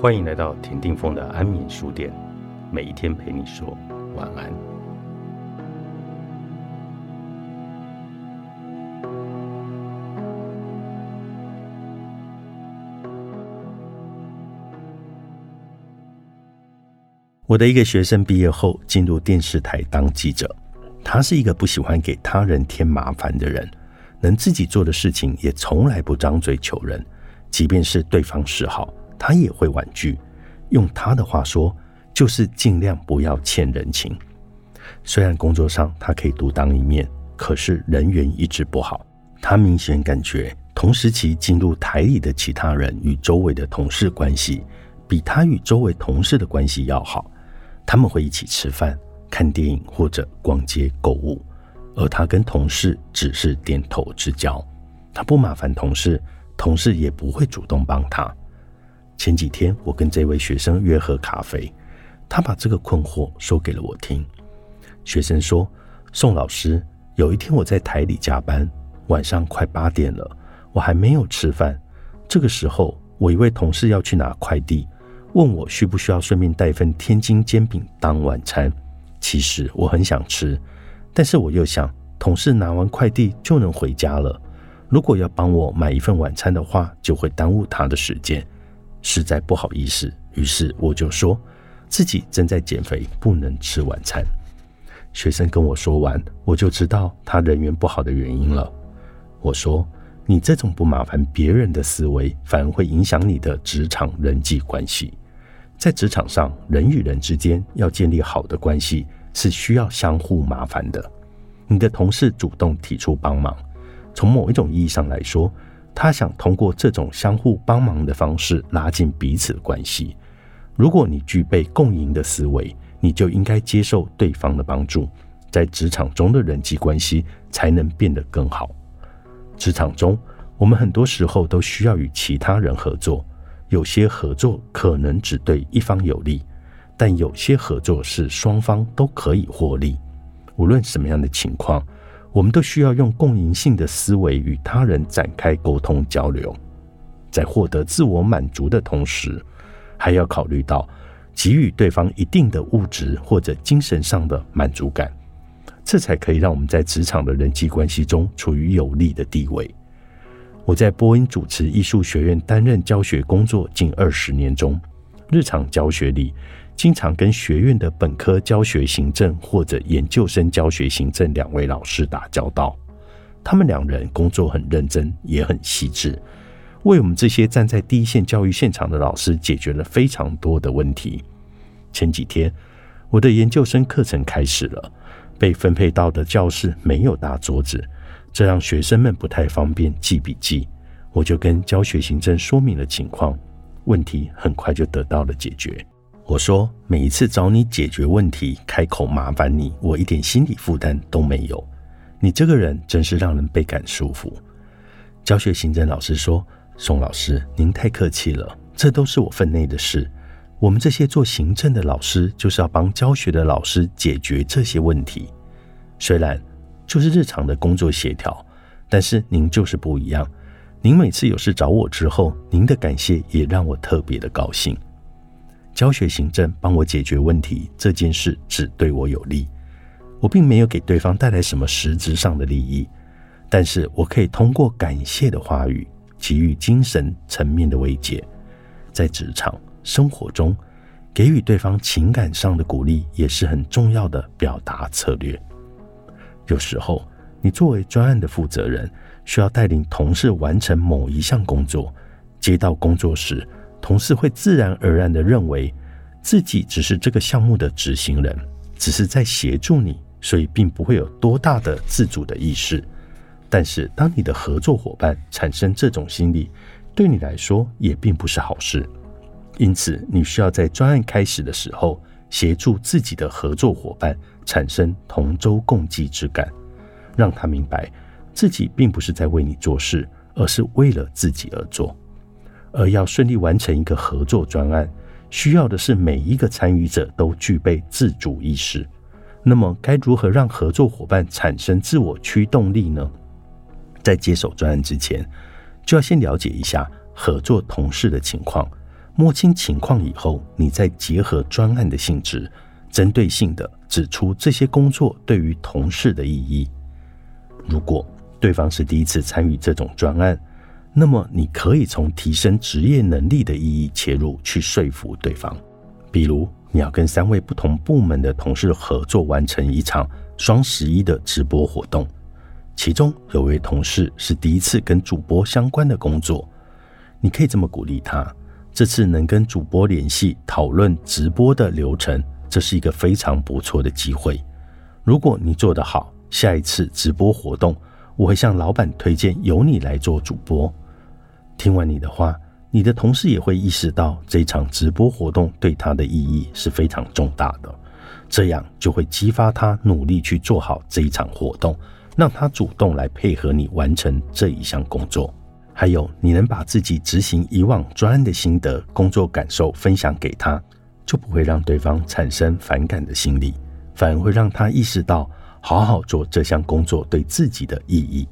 欢迎来到田定峰的安眠书店，每一天陪你说晚安。我的一个学生毕业后进入电视台当记者，他是一个不喜欢给他人添麻烦的人，能自己做的事情也从来不张嘴求人，即便是对方示好。他也会婉拒，用他的话说，就是尽量不要欠人情。虽然工作上他可以独当一面，可是人缘一直不好。他明显感觉，同时期进入台里的其他人与周围的同事关系，比他与周围同事的关系要好。他们会一起吃饭、看电影或者逛街购物，而他跟同事只是点头之交。他不麻烦同事，同事也不会主动帮他。前几天，我跟这位学生约喝咖啡，他把这个困惑说给了我听。学生说：“宋老师，有一天我在台里加班，晚上快八点了，我还没有吃饭。这个时候，我一位同事要去拿快递，问我需不需要顺便带一份天津煎饼当晚餐。其实我很想吃，但是我又想，同事拿完快递就能回家了，如果要帮我买一份晚餐的话，就会耽误他的时间。”实在不好意思，于是我就说自己正在减肥，不能吃晚餐。学生跟我说完，我就知道他人缘不好的原因了。我说：“你这种不麻烦别人的思维，反而会影响你的职场人际关系。在职场上，人与人之间要建立好的关系，是需要相互麻烦的。你的同事主动提出帮忙，从某一种意义上来说。”他想通过这种相互帮忙的方式拉近彼此的关系。如果你具备共赢的思维，你就应该接受对方的帮助，在职场中的人际关系才能变得更好。职场中，我们很多时候都需要与其他人合作，有些合作可能只对一方有利，但有些合作是双方都可以获利。无论什么样的情况。我们都需要用共赢性的思维与他人展开沟通交流，在获得自我满足的同时，还要考虑到给予对方一定的物质或者精神上的满足感，这才可以让我们在职场的人际关系中处于有利的地位。我在波音主持艺术学院担任教学工作近二十年中，日常教学里。经常跟学院的本科教学行政或者研究生教学行政两位老师打交道，他们两人工作很认真，也很细致，为我们这些站在第一线教育现场的老师解决了非常多的问题。前几天，我的研究生课程开始了，被分配到的教室没有大桌子，这让学生们不太方便记笔记。我就跟教学行政说明了情况，问题很快就得到了解决。我说，每一次找你解决问题，开口麻烦你，我一点心理负担都没有。你这个人真是让人倍感舒服。教学行政老师说：“宋老师，您太客气了，这都是我分内的事。我们这些做行政的老师，就是要帮教学的老师解决这些问题。虽然就是日常的工作协调，但是您就是不一样。您每次有事找我之后，您的感谢也让我特别的高兴。”教学行政帮我解决问题这件事只对我有利，我并没有给对方带来什么实质上的利益，但是我可以通过感谢的话语给予精神层面的慰藉，在职场生活中给予对方情感上的鼓励也是很重要的表达策略。有时候，你作为专案的负责人，需要带领同事完成某一项工作，接到工作时。同事会自然而然地认为自己只是这个项目的执行人，只是在协助你，所以并不会有多大的自主的意识。但是，当你的合作伙伴产生这种心理，对你来说也并不是好事。因此，你需要在专案开始的时候，协助自己的合作伙伴产生同舟共济之感，让他明白自己并不是在为你做事，而是为了自己而做。而要顺利完成一个合作专案，需要的是每一个参与者都具备自主意识。那么，该如何让合作伙伴产生自我驱动力呢？在接手专案之前，就要先了解一下合作同事的情况，摸清情况以后，你再结合专案的性质，针对性的指出这些工作对于同事的意义。如果对方是第一次参与这种专案，那么你可以从提升职业能力的意义切入，去说服对方。比如，你要跟三位不同部门的同事合作完成一场双十一的直播活动，其中有位同事是第一次跟主播相关的工作，你可以这么鼓励他。这次能跟主播联系讨论直播的流程，这是一个非常不错的机会。如果你做得好，下一次直播活动，我会向老板推荐由你来做主播。听完你的话，你的同事也会意识到这场直播活动对他的意义是非常重大的，这样就会激发他努力去做好这一场活动，让他主动来配合你完成这一项工作。还有，你能把自己执行以往专案的心得、工作感受分享给他，就不会让对方产生反感的心理，反而会让他意识到好好做这项工作对自己的意义。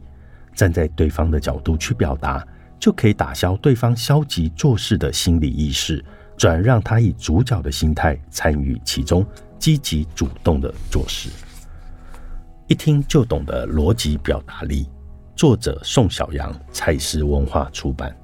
站在对方的角度去表达，就可以打消对方消极做事的心理意识，转让他以主角的心态参与其中，积极主动的做事。一听就懂的逻辑表达力。作者宋小阳，蔡司文化出版。